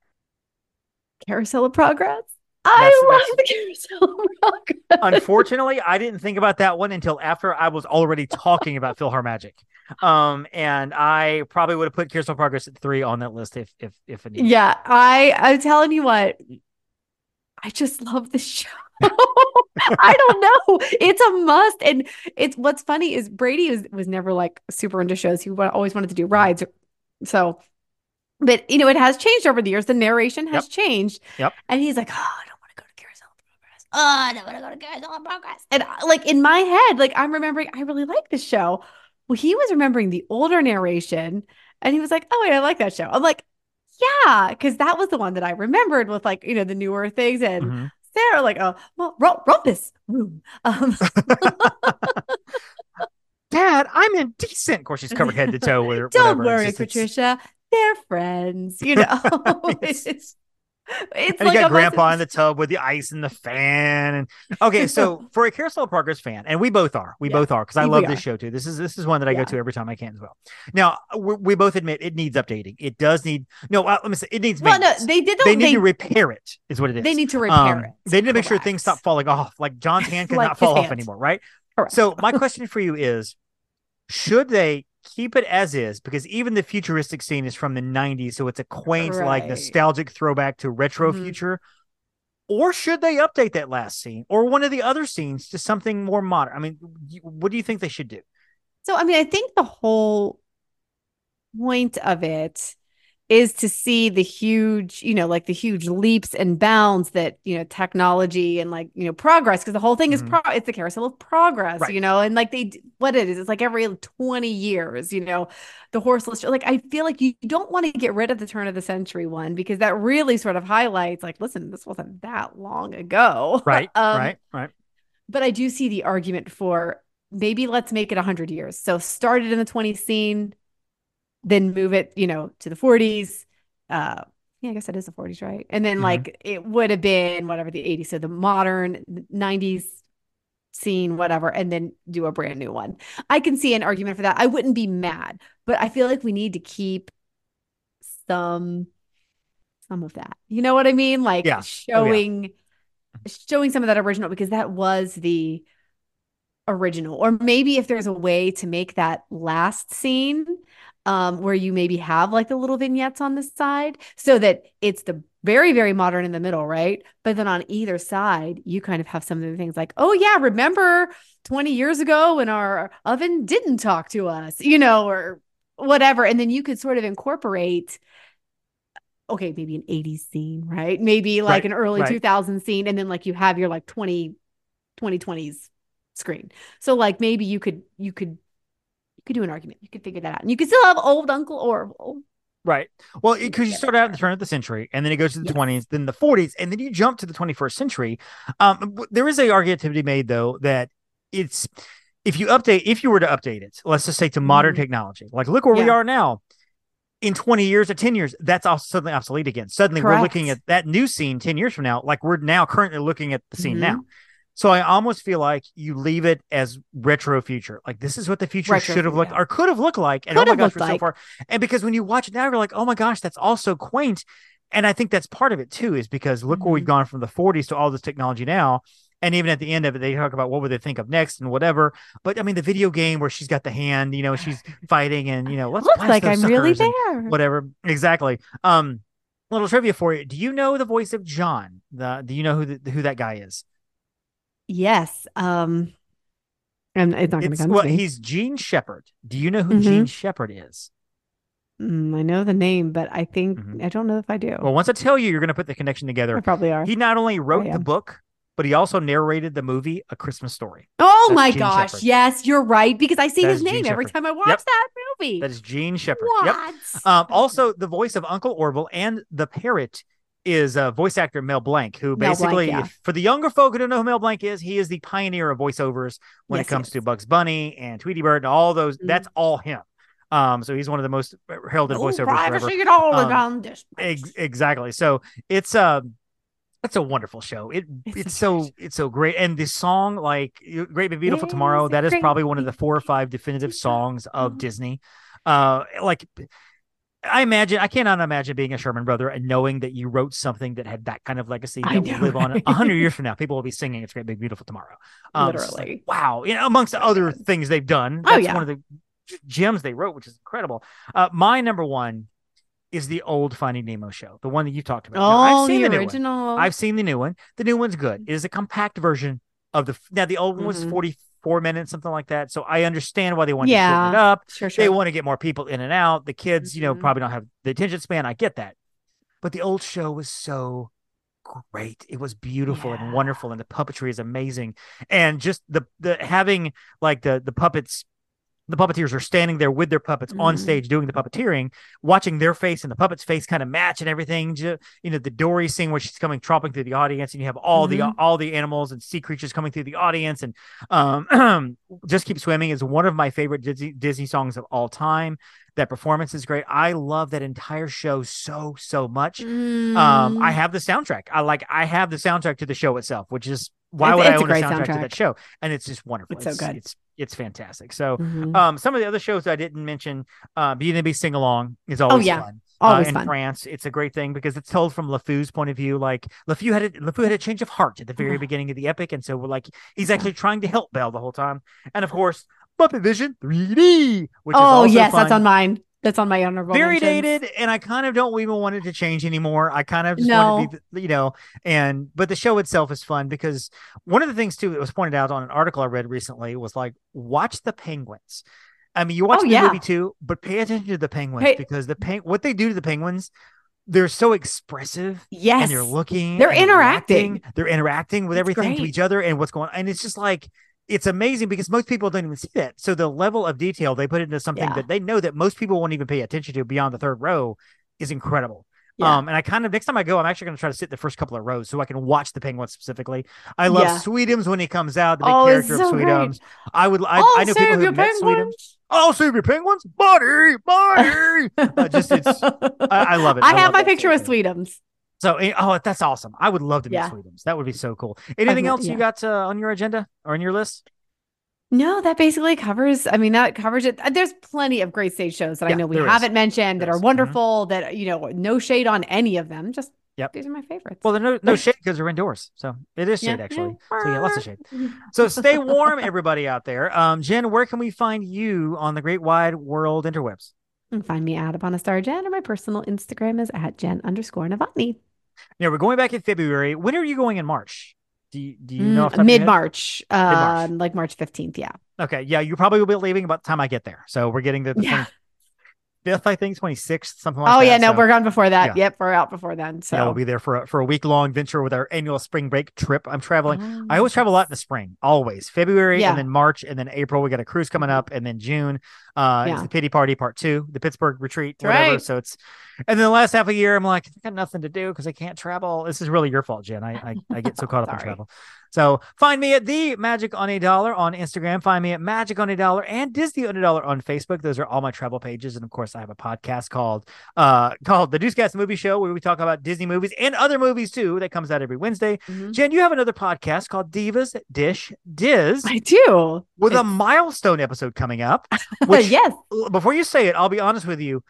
Carousel of Progress. I That's- love that's- the Carousel of Progress. Unfortunately, I didn't think about that one until after I was already talking about Phil Magic. Um, and I probably would have put Carousel of Progress at three on that list if if if it needed. Yeah, I I'm telling you what, I just love the [LAUGHS] show. I don't know. It's a must. And it's what's funny is Brady was was never like super into shows. He always wanted to do mm-hmm. rides. So, but you know, it has changed over the years. The narration has changed. Yep. And he's like, oh, I don't want to go to Carousel of Progress. Oh, I don't want to go to Carousel of Progress. And uh, like in my head, like I'm remembering, I really like this show. Well, he was remembering the older narration, and he was like, oh, wait, I like that show. I'm like, yeah, because that was the one that I remembered with like, you know, the newer things. And Mhm. Sarah, like, oh, well, ru- rumpus room. [LAUGHS] Um, [LAUGHS] Dad, I'm indecent. Of course, she's covered head to toe with her. [LAUGHS] don't whatever. Worry, it's- Patricia. They're friends, you know. Yes. it's it's and like you got a grandpa in the tub with the ice and the fan and okay so [LAUGHS] for a carousel of progress fan and we both are we Yeah, both are because i love this show too. This is this is one that i go to every time i can as well. Now we, we both admit it needs updating. It does need no uh, let me say it needs Well, no, they did. they They, need to repair it is what it is. they need to repair Um, it. they need to make sure things stop falling off like john's [LAUGHS] hand Like cannot his fall off hand. anymore right? Correct. so my question for you is should they keep it as is because even the futuristic scene is from the 90s so it's a quaint like nostalgic throwback to retro Mhm. future. Or should they update that last scene or one of the other scenes to something more modern? I mean what do you think they should do? So, I mean, I think the whole point of it is to see the huge, you know, like the huge leaps and bounds that, you know, technology and like, you know, progress, because the whole thing is Mhm. pro it's the carousel of progress, Right. you know, and like they, what it is, it's like every 20 years, you know, the horseless, like I feel like you don't want to get rid of the turn of the century one because that really sort of highlights, like, listen, this wasn't that long ago. right [LAUGHS] Um, right right but I do see the argument for maybe let's make it 100 years. So started in the 20s scene, then move it, you know, to the 40s. Uh, yeah, I guess that is the 40s, right? And then Mhm. like it would have been whatever the 80s, so the modern 90s scene, whatever, and then do a brand new one. I can see an argument for that. I wouldn't be mad, but I feel like we need to keep some some of that. You know what I mean? Like Yeah. Oh, yeah. showing showing some of that original because that was the original. Or maybe if there's a way to make that last scene um where you maybe have like the little vignettes on the side so that it's the very very modern in the middle, right? But then on either side, you kind of have some of the things like, "Oh yeah, remember 20 years ago when our oven didn't talk to us," you know, or whatever. And then you could sort of incorporate okay, maybe an 80s scene, right? Maybe like Right, an early right. 2000 scene and then like you have your like 20 2020s screen. So like maybe you could you could could do an argument. You could figure that out. And you could still have old Uncle Orville. Right. Well, because you start out at the turn of the century, and then it goes to the Yes. twenties, then the forties, and then you jump to the twenty first century. Um, there is a argument to be made though that it's if you update, if you were to update it, let's just say to modern Mhm. technology, like look where we are now. In 20 years or 10 years, that's all suddenly obsolete again. Suddenly we're looking at that new scene 10 years from now, like we're now currently looking at the scene Mhm. now. So I almost feel like you leave it as retro future. Like this is what the future Retro should have looked yeah. or could have looked like. And Could oh my gosh, we're so far. And because when you watch it now, you're like, oh my gosh, that's all so quaint. And I think that's part of it too, is because look where we've Mhm. gone from the 40s to all this technology now. And even at the end of it, they talk about what would they think of next and whatever. But I mean, the video game where she's got the hand, you know, she's [SIGHS] fighting and you know, let's Looks like I'm really there. whatever. Exactly. Um, little trivia for you. Do you know the voice of John? The do you know who the, who that guy is? Yes. Um and it's not going to come well, to me. he's Jean Shepherd. Do you know who Mhm. Jean Shepherd is? Mm, I know the name, but I think Mhm. I don't know if I do. Well, once I tell you, you're going to put the connection together. I probably are. He not only wrote the book, but he also narrated the movie A Christmas Story. Oh That's my Gene gosh. Shepard. Yes, you're right. Because I see That his Gene name every time I watch Yep. that movie. That is Jean Shepherd. what? Yep. Um, also, the voice of Uncle Orville and the parrot is uh, voice actor Mel Blanc, who Mel Blanc, basically, yeah. for the younger folk who don't know who Mel Blanc is, he is the pioneer of voiceovers when Yes, it comes yes. to Bugs Bunny and Tweety Bird and all those. Mhm. That's all him. Um, so he's one of the most heralded No voiceovers privacy at all Um, around this Ex- exactly. So it's a it's a wonderful show. It It's it's, so treasure. it's so great, and the song like "Great Big Beautiful Tomorrow" that is probably one of the four or five definitive songs of. Disney. Uh, like I imagine I cannot imagine being a Sherman brother and knowing that you wrote something that had that kind of legacy that will live on a hundred years [LAUGHS] from now. People will be singing "It's Great Big Beautiful Tomorrow." Um, Literally, like, wow! You know, amongst other things they've done, oh, that's oh, yeah. one of the gems they wrote, which is incredible. Uh, my number one is the old Finding Nemo show, the one that you talked about. Oh, now, I've oh, seen the, the original. I've seen the new one. The new one's good. It is a compact version of the now the old one was mm-hmm. 40 four minutes, something like that. So I understand why they want yeah, to shorten it up. Sure, sure. They want to get more people in and out. The kids, mm-hmm. you know, mm-hmm. probably don't have the attention span. I get that. But the old show was so great. It was beautiful yeah. and wonderful, and the puppetry is amazing. And just the the having like the the puppets the puppeteers are standing there with their puppets on Mhm. stage doing the puppeteering, watching their face and the puppet's face kind of match and everything. You know, the Dory scene where she's coming tromping through the audience, and you have all the Mhm. all the animals and sea creatures coming through the audience, and um, [CLEARS THROAT] just keep swimming is one of my favorite Disney Disney songs of all time. That performance is great. I love that entire show so so much. Um, I Mm. have the soundtrack. I like I have the soundtrack to the show itself, which is why It's- would I it's a own a great soundtrack, to that show? And it's just wonderful. It's so good. It's it's fantastic. So Mhm. um, some of the other shows I didn't mention, uh, Beauty and the Beast sing along is always Oh, yeah. fun. Always uh, in fun. France, it's a great thing because it's told from LeFou's point of view. Like LeFou had a, LeFou had a change of heart at the very Yeah. beginning of the epic, and so we're like he's actually trying to help Belle the whole time. And of course, Muppet Vision 3D, which is oh yes, that's on mine. That's on my honorable. very mentions. dated, and I kind of don't even want it to change anymore. I kind of just No. want to be, you know, and but the show itself is fun because one of the things too that was pointed out on an article I read recently was like watch the penguins. I mean, you watch Oh, the yeah. movie too, but pay attention to the penguins Hey- because the peng- what they do to the penguins, they're so expressive Yes. and they're looking, They're interacting. They're interacting with It's everything to each other and what's going on, and it's just like it's amazing because most people don't even see that. So the level of detail they put into something Yeah. that they know that most people won't even pay attention to beyond the third row is incredible. Yeah. Um, and I kind of next time I go, I'm actually going to try to sit the first couple of rows so I can watch the penguin specifically. I love Yeah. Sweetums when he comes out, the big Oh, character of so great. Sweetums. I would, I, I'll I know people save who your met Sweetums. penguins. Oh, save your penguins, buddy, buddy. [LAUGHS] uh, just it's, I, I love it. I love have my picture with of. Sweetums. So, eh, oh, that's awesome. I would love to meet Yeah. Sweetums. That would be so cool. Anything met- else you got uh, on your agenda or on your list? No, that basically covers. I mean, that covers it. Uh, There's plenty of great stage shows that I know we haven't mentioned that There are is. Mhm. wonderful. That you know, no shade on any of them. Just Yep. these are my favorites. Well, there's no no [LAUGHS] shade because they're indoors, so it is shade Yeah, actually. yeah. [LAUGHS] So yeah, lots of shade. [LAUGHS] So stay warm, everybody out there. Um, Jenn, where can we find you on the great wide world interwebs? And find me at Upon a Star Jenn, or my personal Instagram is at Jenn underscore Novotny. Yeah, we're going back in February. When are you going in March? Do you, do you know? off the top Mm, mid March? Mid-March. uh, like March 15th. Yeah. Okay, yeah, you probably will be leaving about the time I get there. So we're getting the, the Yeah. 25th, I think, 26th, something like oh, that. Oh, yeah. No, So, we're gone before that. yeah. Yep. We're out before then. So yeah, we'll be there for a, for a week long venture with our annual spring break trip. I'm traveling. Oh, I always travel a lot in the spring, always February Yeah. and then March and then April. We got a cruise coming up and then June. Uh, it's the pity party part two, the Pittsburgh retreat, whatever. right. So it's, and then the last half of the year, I'm like, I got nothing to do because I can't travel. This is really your fault, Jenn. I I, I get so [LAUGHS] caught up in travel. So find me at the Magic on a Dollar on Instagram. Find me at Magic on a Dollar and Disney on a Dollar on Facebook. Those are all my travel pages. And of course, I have a podcast called uh called the Deucecast Movie Show where we talk about Disney movies and other movies too. That comes out every Wednesday. Mhm. Jenn, you have another podcast called Divas Dish Diz I do. with a milestone episode coming up. [LAUGHS] Which, yes. before you say it, I'll be honest with you.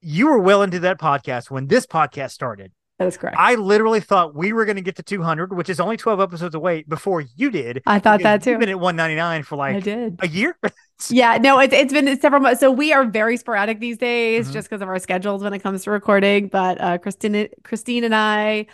You were well into that podcast when this podcast started. That is correct. I literally thought we were going to get to 200, which is only 12 episodes away before you did. I thought that too. You've been at 199 for I like did. a year. [LAUGHS] Yeah, no, it's it's been several months. So we are very sporadic these days, Mhm. just because of our schedules when it comes to recording. But uh, Christine, Christine, and I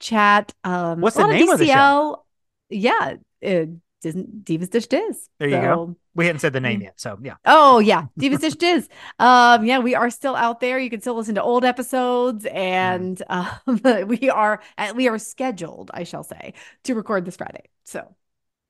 chat. Um, What's the name of the show? Yeah, uh, Disney, Divas Dish Diz. There you go. We hadn't said the name Mm. yet. So, yeah. Oh yeah, Divas Dish Diz. Um, yeah, we are still out there. You can still listen to old episodes, Mm. and [LAUGHS] um, we are we are scheduled, I shall say, to record this Friday. So,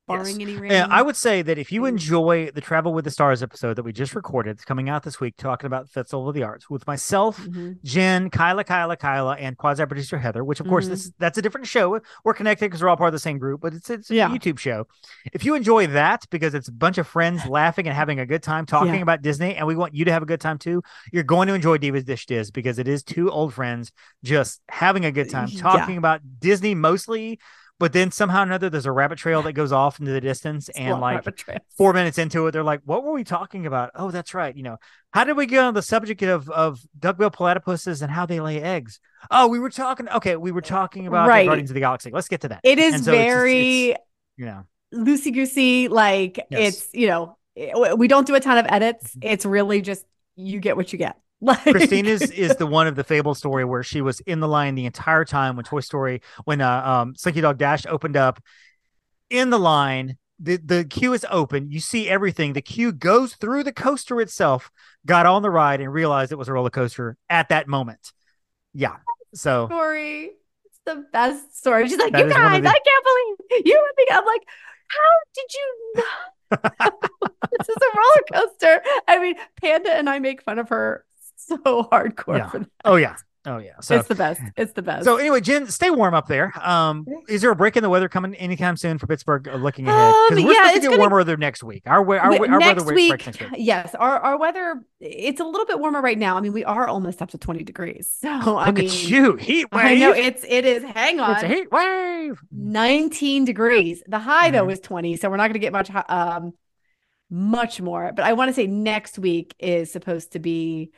barring any rain, And I would say that if you enjoy the Travel with the Stars episode that we just recorded, it's coming out this week, talking about Festival of the Arts with myself, Mhm. Jenn, Kyla, Kyla, Kyla, and quasi producer Heather, which of course Mhm. this that's a different show. We're connected because we're all part of the same group, but it's it's a Yeah. YouTube show. If you enjoy that because it's a bunch of friends laughing and having a good time talking Yeah. about Disney, and we want you to have a good time too, you're going to enjoy Divas Dish Diz because it is two old friends just having a good time Yeah. talking about Disney mostly. But then somehow or another, there's a rabbit trail that goes off into the distance, and like four minutes into it, they're like, "What were we talking about?" Oh, that's right. You know, how did we get on the subject of of duckbill platypuses and how they lay eggs? Oh, we were talking. Okay, we were talking about Right. Guardians of the Galaxy. Let's get to that. It is so it's it's- very You know, loosey goosey. Like Yes. it's you know we don't do a ton of edits. Mm-hmm. It's really just you get what you get. [LAUGHS] Like Christine is is the one of the fable story where she was in the line the entire time when Toy Story when uh, um Slinky Dog Dash opened up in the line. The, the queue is open. You see everything. The queue goes through the coaster itself, got on the ride, and realized it was a roller coaster at that moment. Yeah. So story. It's the best story. She's like, you is one of guys, the- I can't believe you would think. I'm like, how did you know? [LAUGHS] [LAUGHS] this is a roller coaster. I mean, Panda and I make fun of her [LAUGHS] so hardcore Yeah. for that. Oh yeah. Oh yeah. So it's the best. It's the best. so anyway, Jenn, stay warm up there. Um, is there a break in the weather coming anytime soon for Pittsburgh? uh, Looking ahead, Um, because we're yeah, supposed to get gonna- warmer weather next week. Our our, We- our next weather week, next week. yes, our our weather it's a little bit warmer right now. I mean, we are almost up to 20 degrees. So I Look mean, at you, heat wave. I know it's it is. Hang on, it's a heat wave. 19 degrees. The high though Mhm. is 20, so we're not going to get much um much more. But I want to say next week is supposed to be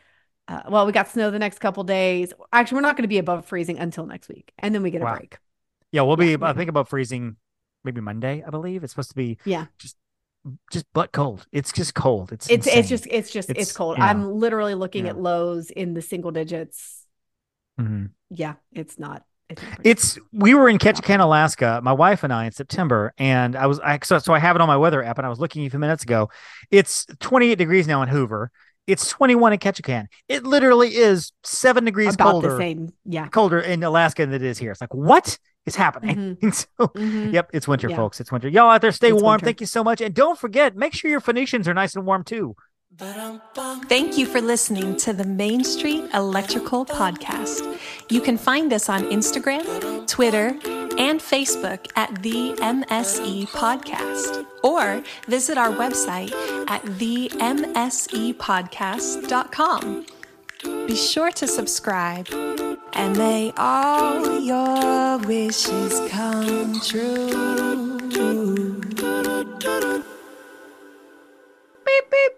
uh, well, we got snow the next couple days. Actually, we're not going to be above freezing until next week, and then we get a break. Yeah, we'll be. Yeah, I think about freezing, maybe Monday. I believe it's supposed to be. Yeah. just just butt cold. It's just cold. It's It's insane. it's just it's just it's, It's- cold. yeah. I'm literally looking Yeah. at lows in the single digits. Mhm. Yeah, it's not. It's not. It's we were in Ketchikan, Alaska, my wife and I in September, and I was I so, so I have it on my weather app, and I was looking a few minutes ago. It's 28 degrees now in Hoover. It's 21 in Ketchikan. It literally is seven degrees about colder the same. Yeah. colder in Alaska than it is here. It's like what is happening? [LAUGHS] so Mhm. yep, it's winter, Yeah. folks. It's winter. Y'all out there, stay It's warm. winter. Thank you so much, and don't forget, make sure your Phoenicians are nice and warm too. Thank you for listening to the Main Street Electrical Podcast. You can find us on Instagram, Twitter, and Facebook at the MSE Podcast, or visit our website at themsepodcast.com. Be sure to subscribe, and may all your wishes come true. Beep, beep.